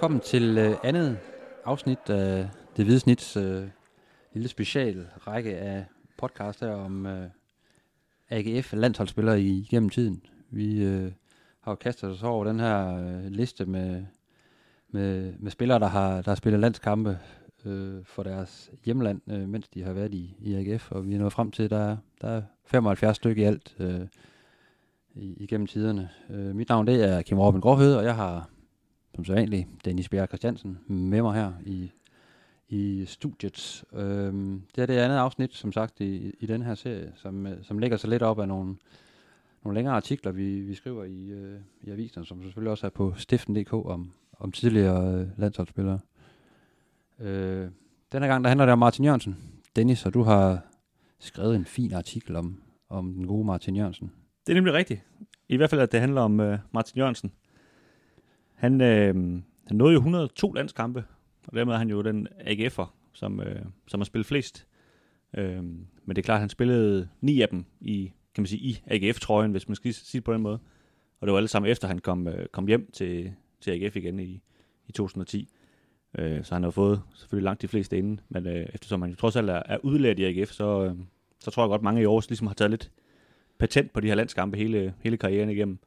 velkommen til øh, andet afsnit af Det Hvide Snits øh, lille special række af podcast her om øh, AGF landsholdsspillere i, tiden. Vi øh, har jo kastet os over den her øh, liste med, med, med spillere, der har, der har spillet landskampe øh, for deres hjemland, øh, mens de har været i, i AGF, og vi er nået frem til, at der, der er 75 stykker i alt øh, i, igennem tiderne. Øh, mit navn det er Kim Robin Gråhøde, og jeg har som så egentlig Dennis Bjerg Christiansen med mig her i, i studiet. Øhm, det er det andet afsnit, som sagt, i, i den her serie, som, øh, som lægger sig lidt op af nogle, nogle længere artikler, vi, vi skriver i, øh, i avisen, som selvfølgelig også er på stiften.dk om, om tidligere øh, landsholdsspillere. Øh, her gang, der handler det om Martin Jørgensen. Dennis, og du har skrevet en fin artikel om, om den gode Martin Jørgensen. Det er nemlig rigtigt. I hvert fald, at det handler om øh, Martin Jørgensen. Han, øh, han nåede jo 102 landskampe, og dermed er han jo den AGF'er, som, øh, som har spillet flest. Øh, men det er klart, at han spillede ni af dem i, kan man sige, i AGF-trøjen, hvis man skal sige det på den måde. Og det var alle sammen efter, han kom, øh, kom hjem til, til AGF igen i, i 2010. Øh, så han har fået selvfølgelig langt de fleste inden, men øh, eftersom han jo trods alt er, er udlært i AGF, så, øh, så tror jeg godt, mange i år ligesom har taget lidt patent på de her landskampe hele, hele karrieren igennem.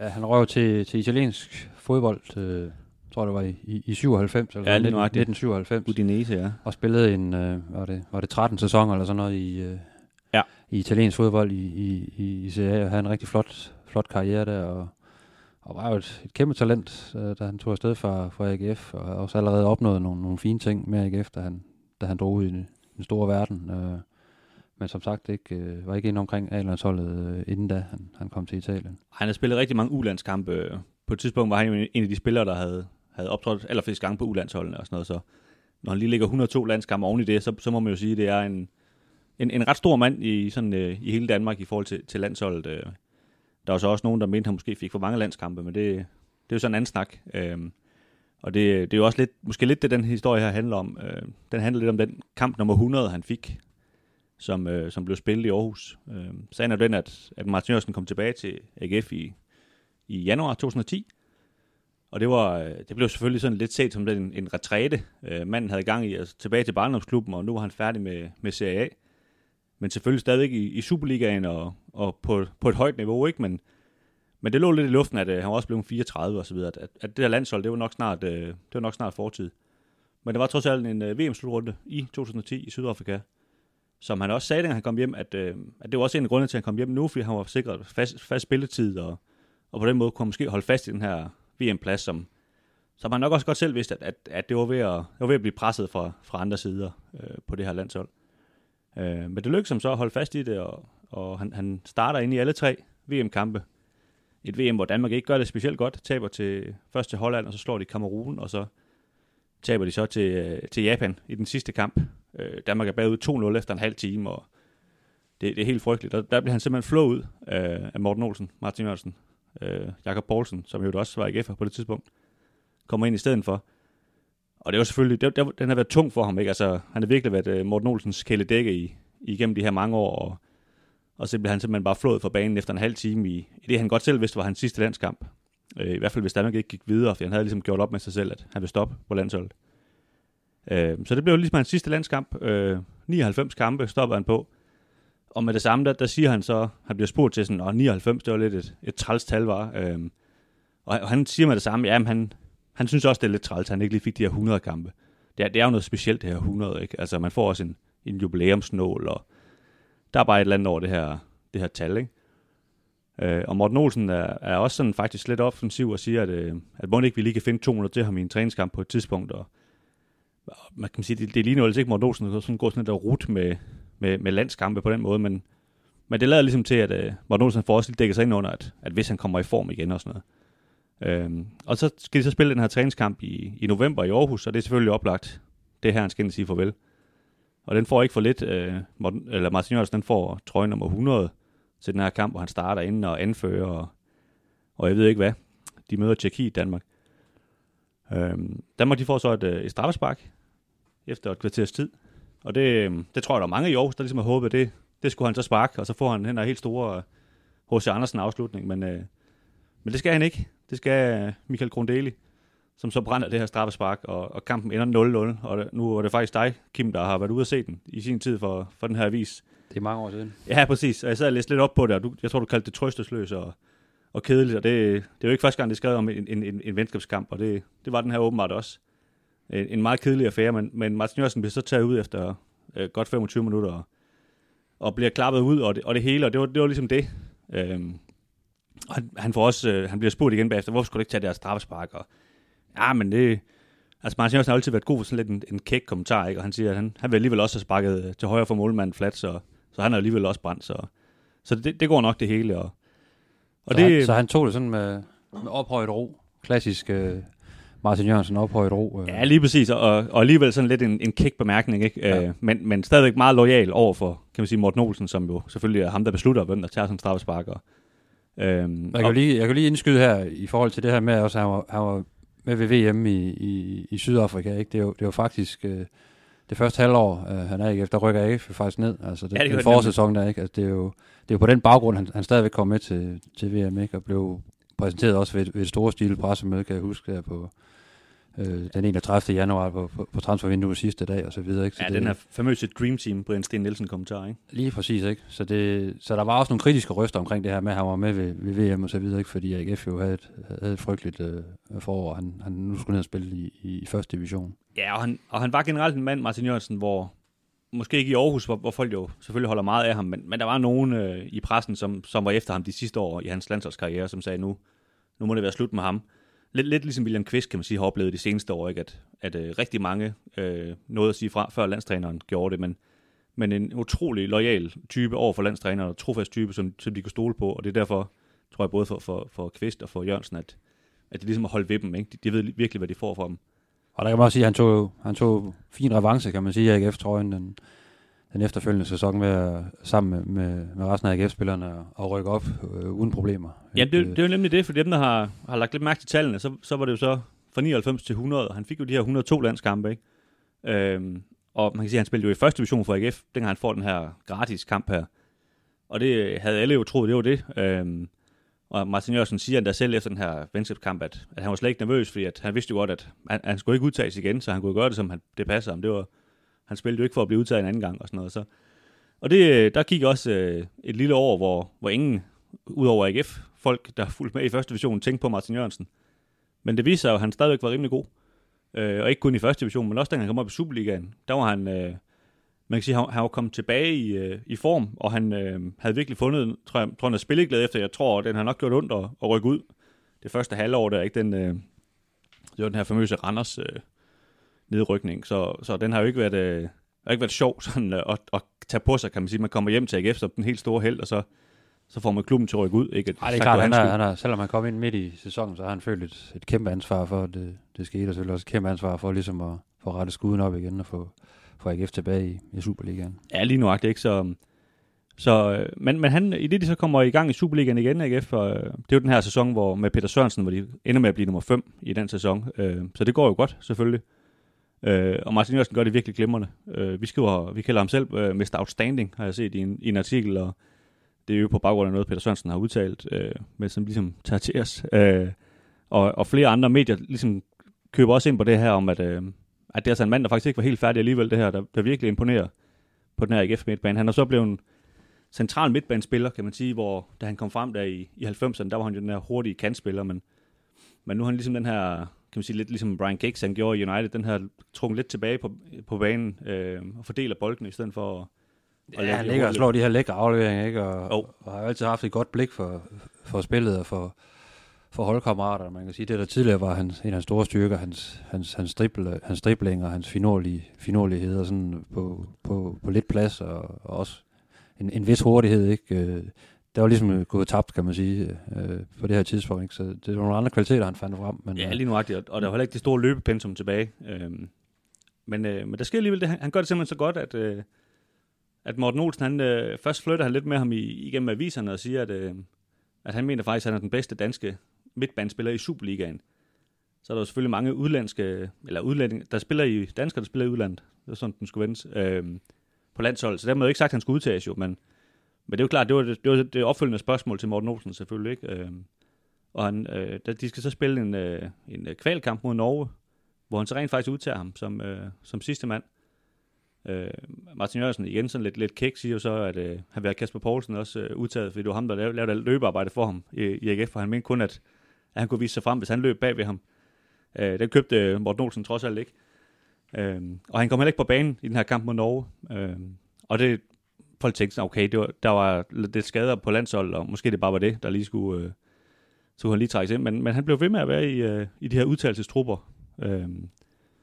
Ja, han røg til, til italiensk fodbold, øh, tror det var i, i, i 97, eller Ja, ja, lige 19, nøjagtigt. 1997, Udinese, ja. og spillede en, øh, var, det, var det 13 sæsoner eller sådan noget i, øh, Ja. i italiensk fodbold i, i, i, i Serie A, og havde en rigtig flot, flot karriere der, og, og var jo et, et kæmpe talent, øh, da han tog afsted fra, fra AGF, og har også allerede opnået nogle, nogle fine ting med AGF, da han, da han drog ud i den, den store verden. Øh, men som sagt ikke, øh, var ikke inde omkring A-landsholdet, øh, inden da han, han kom til Italien. Han har spillet rigtig mange ulandskampe. Øh, på et tidspunkt var han jo en af de spillere, der havde, havde optrådt allerflest gange på ulandsholdene og sådan noget. Så når han lige ligger 102 landskampe oven i det, så, så må man jo sige, at det er en, en, en ret stor mand i, sådan, øh, i hele Danmark i forhold til, til landsholdet. Øh. Der var så også nogen, der mente, at han måske fik for mange landskampe, men det, det er jo sådan en anden snak. Øh, og det, det er jo også lidt, måske lidt det, den historie her handler om. Øh, den handler lidt om den kamp nummer 100, han fik, som, øh, som blev spillet i Aarhus. Øh, sagen er den, at, at Martin Jørgensen kom tilbage til AGF i, i januar 2010. Og det, var, øh, det blev selvfølgelig sådan lidt set som en, en retræte, øh, manden havde gang i, altså tilbage til barndomsklubben, og nu var han færdig med, med Serie A. Men selvfølgelig stadig i, i Superligaen og, og på, på et højt niveau, ikke? Men, men det lå lidt i luften, at øh, han var også blevet 34 og så videre, at, at det der landshold, det var nok snart, øh, det var nok snart fortid. Men det var trods alt en øh, VM-slutrunde i 2010 i Sydafrika, som han også sagde, da han kom hjem, at, øh, at det var også en af grundene til, at han kom hjem nu, fordi han var sikret fast, fast spilletid, og, og på den måde kunne han måske holde fast i den her VM-plads, som, som han nok også godt selv vidste, at, at, at det, var ved at, det var ved at blive presset fra, fra andre sider øh, på det her landshold. Øh, men det lykkedes ham så at holde fast i det, og, og han, han starter ind i alle tre VM-kampe. Et VM, hvor Danmark ikke gør det specielt godt, taber til, først til Holland, og så slår de Kamerun, og så taber de så til, øh, til Japan i den sidste kamp. Øh, Danmark er bagud 2-0 efter en halv time, og det, det er helt frygteligt. Der, der bliver han simpelthen flået ud af, af Morten Olsen, Martin Jørgensen, øh, Jakob Poulsen, som jo også var AGF'er på det tidspunkt, kommer ind i stedet for. Og det var selvfølgelig, det, det, den har været tung for ham, ikke? Altså, han har virkelig været øh, Morten Olsens kæledække i, igennem de her mange år, og, og så blev han simpelthen bare flået fra banen efter en halv time i, i det, han godt selv vidste var hans sidste landskamp. Øh, I hvert fald hvis Danmark ikke gik videre, for han havde ligesom gjort op med sig selv, at han ville stoppe på landsholdet. Øh, Øhm, så det blev ligesom hans sidste landskamp. Øh, 99 kampe stoppede han på. Og med det samme, der, der siger han så, han bliver spurgt til sådan, 99, det var lidt et, et træls tal, var. Øh, og, og han siger med det samme, ja, han, han synes også, det er lidt træls, at han ikke lige fik de her 100 kampe. Det er, det er jo noget specielt, det her 100, ikke? Altså, man får også en, en jubilæumsnål, og der er bare et eller andet over det her, det her tal, ikke? Øh, og Morten Olsen er, er også sådan faktisk lidt offensiv og siger, at, øh, at må ikke vi lige kan finde 200 til ham i en træningskamp på et tidspunkt, og man kan sige, det, det ligner jo altså ikke Morten Olsen, der sådan går sådan lidt rut med, med, med landskampe på den måde, men, men det lader ligesom til, at øh, Morten Olsen får også lidt dækket sig ind under, at, at hvis han kommer i form igen og sådan noget. Øhm, og så skal de så spille den her træningskamp i, i november i Aarhus, og det er selvfølgelig oplagt. Det er her, han skal ind og sige farvel. Og den får ikke for lidt. Øh, Morten, eller Martin Jørgensen, den får trøje nummer 100 til den her kamp, hvor han starter inden og anfører, og, og jeg ved ikke hvad. De møder Tjekki i Danmark. Øhm, Danmark de får så et, øh, et straffespark efter et kvarters tid. Og det, øh, det tror jeg, der er mange i Aarhus, der ligesom har håbet, det, det skulle han så sparke, og så får han den her helt store H.C. Andersen afslutning. Men, øh, men det skal han ikke. Det skal Michael Grundeli, som så brænder det her straffespark, og, og kampen ender 0-0, og nu var det faktisk dig, Kim, der har været ude at se den i sin tid for, for den her avis. Det er mange år siden. Ja, præcis, og jeg sad og læste lidt op på det, og du, jeg tror, du kaldte det trøstesløs og, og kedeligt, og det, det er jo ikke første gang, det er skrevet om en, en, en, en venskabskamp, og det, det var den her åbenbart også. En, en meget kedelig affære, men, men Martin Jørgensen bliver så taget ud efter øh, godt 25 minutter, og, og bliver klappet ud, og det, og det hele, og det var, det var ligesom det. Øhm, og han, han, får også, øh, han bliver spurgt igen bagefter, hvorfor skulle du ikke tage deres straffespark? Og, ja, men det... Altså, Martin Jørgensen har altid været god for sådan lidt en, en kæk kommentar, ikke? Og han siger, at han, han vil alligevel også have sparket øh, til højre for målmanden flat, så, så han er alligevel også brændt, så, så det, det går nok det hele. Og, og så, det, han, så han tog det sådan med, med ophøjet ro. Klassisk øh, Martin Jørgensen ophøjet ro. Øh. Ja, lige præcis, og, og alligevel sådan lidt en, en kæk bemærkning, ikke? Ja. Øh, men, men stadigvæk meget lojal over for, kan man sige, Morten Olsen, som jo selvfølgelig er ham, der beslutter, hvem der tager sådan en straffespark. Og, øhm, jeg, kan lige, jeg kan lige indskyde her, i forhold til det her med, at han var, han var med ved VM i, i, i Sydafrika. Ikke? Det, er jo, det er jo faktisk øh, det første halvår, øh, han er ikke efter, rykker AGF faktisk ned. Altså det, ja, det den forsæson der, ikke? Altså, det, er jo, det er jo på den baggrund, han, han stadigvæk kom med til, til VM, ikke? og blev præsenteret også ved, ved et store stil pressemøde, kan jeg huske, der på, øh, den 31. januar på, på, på transfervinduet sidste dag og så videre. Ikke? Så ja, det, den her famøse Dream Team, Brian Sten Nielsen kommentar, ikke? Lige præcis, ikke? Så, det, så der var også nogle kritiske røster omkring det her med, at han var med ved, ved VM og så videre, ikke? Fordi AGF jo havde et, havde et frygteligt øh, forår, han, han nu skulle ned og spille i, i, i første division. Ja, og han, og han var generelt en mand, Martin Jørgensen, hvor måske ikke i Aarhus, hvor, hvor folk jo selvfølgelig holder meget af ham, men, men der var nogen øh, i pressen, som, som var efter ham de sidste år i hans landsholdskarriere, som sagde, nu, nu må det være slut med ham lidt, lidt ligesom William Kvist, kan man sige, har oplevet de seneste år, ikke? at, at øh, rigtig mange øh, nåede at sige fra, før landstræneren gjorde det, men, men en utrolig lojal type over for landstræneren, og trofast type, som, som de kunne stole på, og det er derfor, tror jeg, både for, for, for Kvist og for Jørgensen, at, at de ligesom har holdt ved dem. Ikke? De, de ved virkelig, hvad de får fra dem. Og der kan man også sige, at han tog, han tog fin revanche, kan man sige, i AGF-trøjen. Den, den efterfølgende sæson med sammen med, med, med resten af AGF-spillerne og rykke op øh, uden problemer. Ja, det, det er jo nemlig det, for dem, der har, har lagt lidt mærke til tallene, så, så var det jo så fra 99 til 100, og han fik jo de her 102 landskampe, ikke? Øhm, og man kan sige, at han spillede jo i første division for AGF, dengang han får den her gratis kamp her. Og det havde alle jo troet, det var det. Øhm, og Martin Jørgensen siger der selv efter den her venskabskamp, at, at han var slet ikke nervøs, fordi at han vidste jo godt, at han, han skulle ikke udtages igen, så han kunne gøre det, som han, det passer ham. Det var, han spillede jo ikke for at blive udtaget en anden gang og sådan noget. Så. Og det, øh, der gik også øh, et lille år, hvor, hvor ingen, udover AGF, folk, der fulgte med i første division, tænkte på Martin Jørgensen. Men det viser sig jo, at han stadigvæk var rimelig god. Øh, og ikke kun i første division, men også da han kom op i Superligaen. Der var han, øh, man kan sige, han, han var kommet tilbage i, øh, i form, og han øh, havde virkelig fundet, tror jeg, tror er spilleglæde efter, jeg tror, den har nok gjort ondt at, at rykke ud. Det første halvår der, ikke den, øh, det var den her famøse Randers øh, nedrykning, så, så den har jo ikke været, øh, har ikke været sjov sådan, øh, at, at tage på sig, kan man sige. Man kommer hjem til AGF som den helt store held, og så, så får man klubben til at rykke ud. Ikke? Ej, det er klart, han, er, han er, selvom han kom ind midt i sæsonen, så har han følt et, et kæmpe ansvar for, at det, det skete, og selvfølgelig også et kæmpe ansvar for ligesom at få rette skuden op igen og få, for AGF tilbage i, i Superligaen. Ja, lige nu ikke, så... Så, øh, men, men han, i det, de så kommer i gang i Superligaen igen, AGF, og, øh, det er jo den her sæson hvor, med Peter Sørensen, hvor de ender med at blive nummer 5 i den sæson. Øh, så det går jo godt, selvfølgelig. Øh, og Martin Jørgensen gør det virkelig glimrende. Øh, vi skriver, vi kalder ham selv øh, Mr. Outstanding, har jeg set i en, i en artikel, og det er jo på baggrund af noget, Peter Sørensen har udtalt, øh, men som ligesom tager til os. Øh, og, og flere andre medier ligesom køber også ind på det her om, at, øh, at det er altså en mand, der faktisk ikke var helt færdig alligevel, det her, der, der virkelig imponerer på den her AGF midtbane. Han er så blevet en central midtbanespiller, kan man sige, hvor da han kom frem der i, i 90'erne, der var han jo den her hurtige kantspiller, men, men nu er han ligesom den her kan man sige, lidt ligesom Brian Giggs, han gjorde i United, den her trukket lidt tilbage på, på banen øh, og fordeler bolden i stedet for at, ja, han ligger og slår de her lækre afleveringer, ikke? Og, oh. og har altid haft et godt blik for, for spillet og for, for holdkammerater. Man kan sige, det der tidligere var hans, en af hans store styrker, hans, hans, hans, drible, hans dribling og hans finurlige, finurlighed sådan på, på, på lidt plads og, og også en, en vis hurtighed, ikke? Øh, det var ligesom gået tabt, kan man sige, øh, på det her tidspunkt. Ikke? Så det var nogle andre kvaliteter, han fandt frem. Men, ja, lige nu og der var heller ikke det store løbepensum tilbage. Øh, men, øh, men der sker alligevel det, han, han gør det simpelthen så godt, at, øh, at Morten Olsen, han, øh, først flytter han lidt med ham i, igennem aviserne og siger, at, øh, at han mener faktisk, at han er den bedste danske midtbanespiller i Superligaen. Så er der selvfølgelig mange udlandske, eller udlændinge, der spiller i, danskere, der spiller i udlandet. Det er sådan, den skulle vendes øh, på landsholdet. Så der må jo ikke sagt, at han skulle udtages jo, men men det er jo klart, det var det, det, var det opfølgende spørgsmål til Morten Olsen selvfølgelig, ikke? Øh, Og han, øh, der, de skal så spille en, øh, en øh, kvalkamp mod Norge, hvor han så rent faktisk udtager ham som, øh, som sidste mand. Øh, Martin Jørgensen igen sådan lidt, lidt kæk siger jo så, at øh, han vil have Kasper Poulsen også øh, udtaget, fordi det var ham, der lavede, lavede løbearbejde for ham i, i AGF, for han mente kun, at, at han kunne vise sig frem, hvis han løb bag ved ham. Øh, den købte øh, Morten Olsen trods alt ikke. Øh, og han kom heller ikke på banen i den her kamp mod Norge. Øh, og det, folk tænkte sådan, okay, det var, der var lidt skader på landsholdet, og måske det bare var det, der lige skulle, øh, skulle han lige trækkes ind. Men, men han blev ved med at være i, øh, i de her udtalelsestrupper. Øh,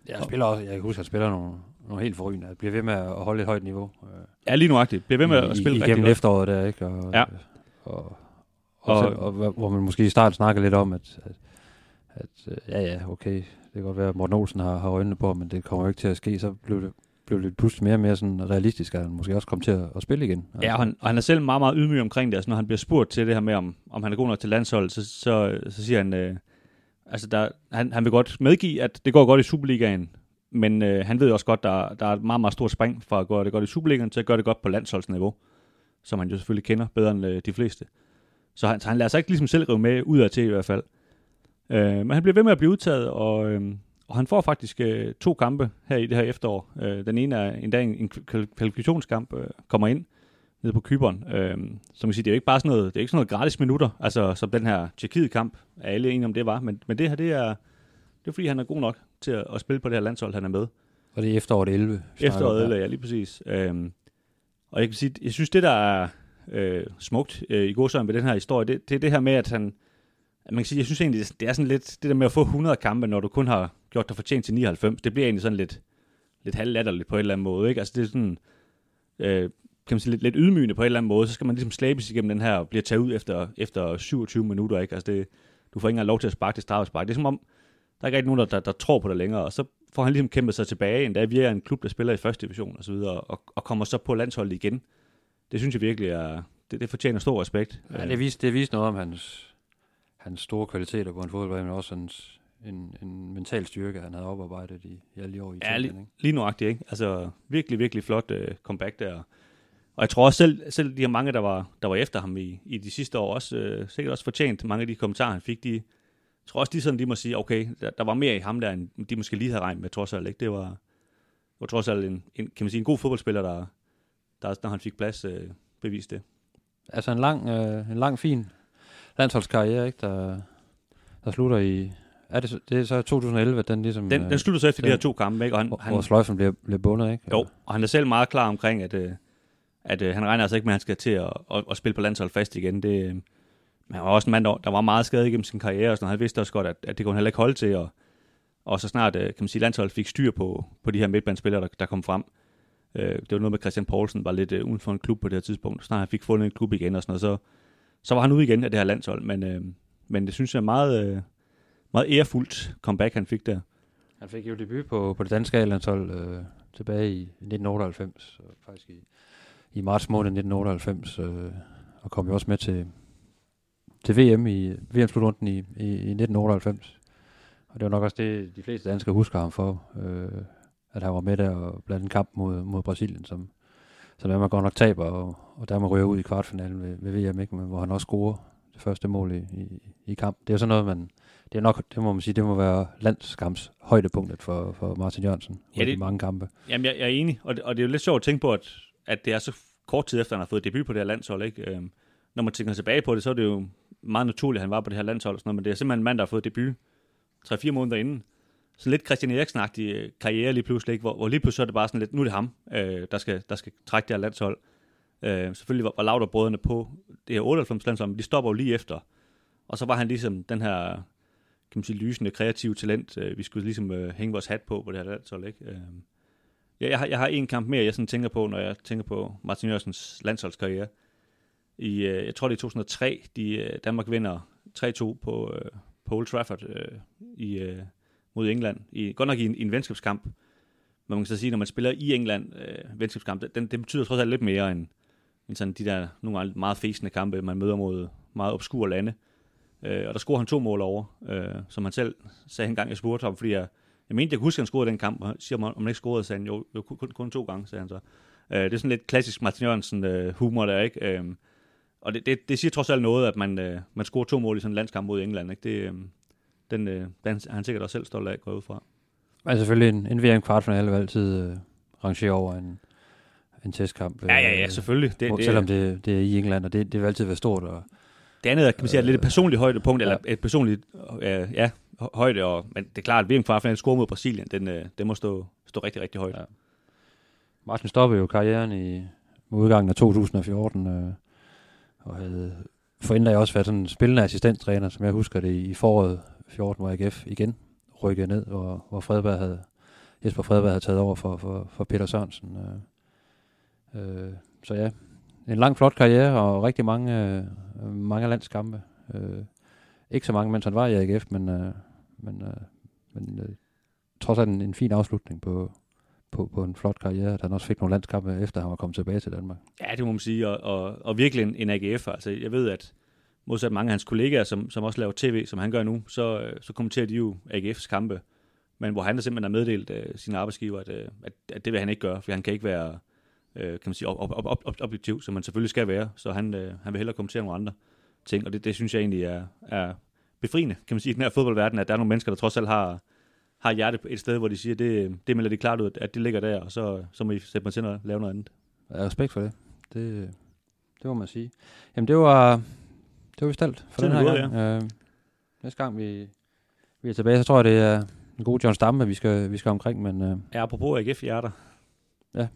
jeg spiller også, jeg kan huske, at han spiller nogle, nogle helt forrygende. Jeg bliver ved med at holde et højt niveau. Øh, ja, lige nuagtigt. Bliver ved med I, at spille i, rigtig igennem efteråret der, ikke? Og, Ja. Og, og, Og- og, hvor man måske i starten snakker lidt om, at, at, at øh, ja, ja, okay, det kan godt være, at Morten Olsen har, har øjnene på, men det kommer jo ikke til at ske. Så blev det, blev det pludselig mere og mere sådan realistisk, at han måske også kom til at, at spille igen. Ja, og han, og han er selv meget, meget ydmyg omkring det. Altså, når han bliver spurgt til det her med, om, om han er god nok til landsholdet, så, så, så siger han, øh, altså der, han, han vil godt medgive, at det går godt i Superligaen, men øh, han ved også godt, der, der er et meget, meget stort spring fra at gøre det godt i Superligaen til at gøre det godt på landsholdsniveau, som han jo selvfølgelig kender bedre end øh, de fleste. Så han, så han lader sig ikke ligesom selv rive med ud af til i hvert fald. Øh, men han bliver ved med at blive udtaget, og, øh, og han får faktisk øh, to kampe her i det her efterår. Øh, den ene er en, en kval- kvalifikationskamp, øh, kommer ind nede på Kyberen. Øh, som man siger, det er jo ikke bare sådan noget, det er ikke sådan noget gratis minutter, altså som den her Tjekkiet-kamp, er alle enige om det var, men, men det her, det er, det er fordi, han er god nok til at, at spille på det her landshold, han er med. Og det er efteråret 11. vi snakker om Efteråret, her. eller ja, lige præcis. Øhm, og jeg kan sige, jeg synes, det der er øh, smukt øh, i godsøjen ved den her historie, det, det er det her med, at han, at man kan sige, jeg synes egentlig, det er sådan lidt, det der med at få 100 kampe, når du kun har gjort dig fortjent til 99, det bliver egentlig sådan lidt, lidt halvlatterligt på en eller anden måde, ikke? Altså det er sådan, øh, kan man sige, lidt, lidt ydmygende på en eller anden måde, så skal man ligesom slæbes igennem den her, og bliver taget ud efter, efter 27 minutter, ikke? Altså det, du får ikke engang lov til at sparke det straffespark. Det er som om, der er ikke rigtig nogen, der, der, der tror på det længere, og så får han ligesom kæmpet sig tilbage, endda via en klub, der spiller i første division og så videre, og, og kommer så på landsholdet igen. Det synes jeg virkelig er, det, det fortjener stor respekt. Ja, det viste, det viste noget om hans, hans store kvaliteter på en fodboldbane, men også hans, en, en mental styrke, han havde oparbejdet i, i alle de år i Ja, Italien, lige, ikke? lige nuagtigt, ikke? Altså, virkelig, virkelig flot uh, comeback der. Og jeg tror også selv, selv de her mange, der var, der var efter ham i, i de sidste år, også, uh, sikkert også fortjent mange af de kommentarer, han fik, de, jeg tror også, de, sådan, de må sige, okay, der, der var mere i ham der, end de måske lige havde regnet med, trods alt, ikke? Det var, var trods alt en, en, kan man sige, en god fodboldspiller, der, der når han fik plads, uh, beviste det. Altså en lang, øh, en lang, fin landsholdskarriere, ikke? Der, der slutter i... Er det, så- det er så 2011, at den ligesom... Den, øh, den slutter så efter de den- her to kampe, ikke? Og han, hvor, han, hvor sløjfen bliver, bliver bundet, ikke? Jo, og han er selv meget klar omkring, at, øh, at øh, han regner altså ikke med, at han skal til at, at, at spille på landshold fast igen. Det, øh, men han var også en mand, der, var meget skadet igennem sin karriere, og sådan, noget. han vidste også godt, at, at det kunne han heller ikke holde til. Og, og så snart, øh, kan man sige, landsholdet fik styr på, på de her midtbanespillere, der, der kom frem. Øh, det var noget med Christian Poulsen, var lidt øh, uden for en klub på det her tidspunkt. Snart han fik fundet en klub igen og sådan noget, så, så var han ude igen af det her landshold. Men, øh, men det synes jeg er meget, øh, meget ærefuldt comeback, han fik der. Han fik jo debut på, på det danske landshold øh, tilbage i 1998, og faktisk i, i marts måned 1998, øh, og kom jo også med til, til VM i VM-slutrunden i, i, i 1998. Og det var nok også det, de fleste danskere husker ham for, øh, at han var med der og blandt en kamp mod, mod Brasilien, som, som der man godt nok taber, og, og der man ryger ud i kvartfinalen ved, ved VM, ikke? Men hvor han også scorer det første mål i, i, i kamp. Det er jo sådan noget, man, det er nok, det må man sige, det må være landskams højdepunktet for, for Martin Jørgensen. Ja, det- det... mange kampe. Jamen, jeg, jeg er enig, og det, og det er jo lidt sjovt at tænke på, at, at det er så kort tid efter, han har fået debut på det her landshold. Ikke? Øhm, når man tænker tilbage på det, så er det jo meget naturligt, at han var på det her landshold. Og sådan noget, men det er simpelthen en mand, der har fået debut 3-4 måneder inden. Så lidt Christian eriksen øh, karriere lige pludselig, ikke? Hvor, hvor lige pludselig så er det bare sådan lidt, nu er det ham, øh, der, skal, der skal trække det her landshold. Øh, selvfølgelig var, var Lauter brødrene på det her 98 landshold, men de stopper jo lige efter. Og så var han ligesom den her, kan man sige, lysende, kreative talent, øh, vi skulle ligesom øh, hænge vores hat på på det her landshold, ikke? Øh, Ja, jeg har, jeg har en kamp mere, jeg sådan tænker på, når jeg tænker på Martin Jørgensens landsholdskarriere. I, øh, jeg tror, det er 2003, de, øh, Danmark vinder 3-2 på, øh, på Old Trafford øh, i, øh, mod England. I, godt nok i en, i en venskabskamp. Men man kan så sige, når man spiller i England øh, venskabskamp, den, det betyder trods alt lidt mere end, end sådan de der nogle gange meget fæsende kampe, man møder mod meget obskure lande. Øh, og der scorer han to mål over, øh, som han selv sagde en gang, jeg spurgte ham, fordi jeg, jeg mente, jeg kunne huske, at han scorede den kamp, og siger, om han om han ikke scorede, sagde han, jo, jo kun, kun, kun to gange, sagde han så. Øh, det er sådan lidt klassisk Martin Jørgensen øh, humor der, ikke? Øh, og det, det, det siger trods alt noget, at man, øh, man scorer to mål i sådan en landskamp mod England. Ikke? Det, øh, den, øh, den er han sikkert også selv stolt af, går ud fra. Men selvfølgelig en, en VM-kvartfinale vil altid øh, rangere over en, en testkamp. Ja, ja, ja, øh, selvfølgelig. Det, hvor, det, selvom det, det er i England, og det, det vil altid være stort. Og, det andet er, kan man sige, er lidt et personligt højdepunkt, ja. eller et personligt øh, ja, hø- højde, og, men det er klart, at VM kvartfinalen score mod Brasilien, den, øh, den må stå, stå rigtig, rigtig højt. Ja. Martin stoppede jo karrieren i med udgangen af 2014, øh, og havde forinden jeg også været sådan en spillende assistenttræner, som jeg husker det i foråret 14, hvor AGF igen rykkede ned, hvor, hvor Fredberg havde, Jesper Fredberg havde taget over for, for, for Peter Sørensen. Øh, øh, så ja, en lang flot karriere og rigtig mange, øh, mange landskampe. Øh, ikke så mange, mens han var i AGF, men, øh, men, øh, men øh, trods alt en, en fin afslutning på, på, på en flot karriere, at han også fik nogle landskampe, efter han var kommet tilbage til Danmark. Ja, det må man sige, og, og, og virkelig en, en AGF. Altså, jeg ved, at modsat mange af hans kollegaer, som, som også laver tv, som han gør nu, så, øh, så kommenterer de jo AGF's kampe, men hvor han simpelthen har meddelt øh, sine arbejdsgiver, at, øh, at, at det vil han ikke gøre, for han kan ikke være øh, kan man sige, op, op, op, op, objektiv, som man selvfølgelig skal være, så han, øh, han vil hellere kommentere nogle andre ting, og det, det synes jeg egentlig er, er befriende, kan man sige, i den her fodboldverden, at der er nogle mennesker, der trods alt har, har hjertet et sted, hvor de siger, det, det melder de klart ud, at det ligger der, og så, så må I sætte mig til at lave noget andet. Jeg har respekt for det. Det, det må man sige. Jamen, det var, det var vist alt for Tiden den er her gang. Øh, næste gang vi, vi er tilbage, så tror jeg, det er en god John Stamme, vi skal, vi skal omkring, men øh, Ja, apropos AGF-hjerter. Ja.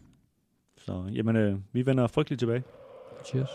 Så, jamen, øh, vi vender frygteligt tilbage. cheers.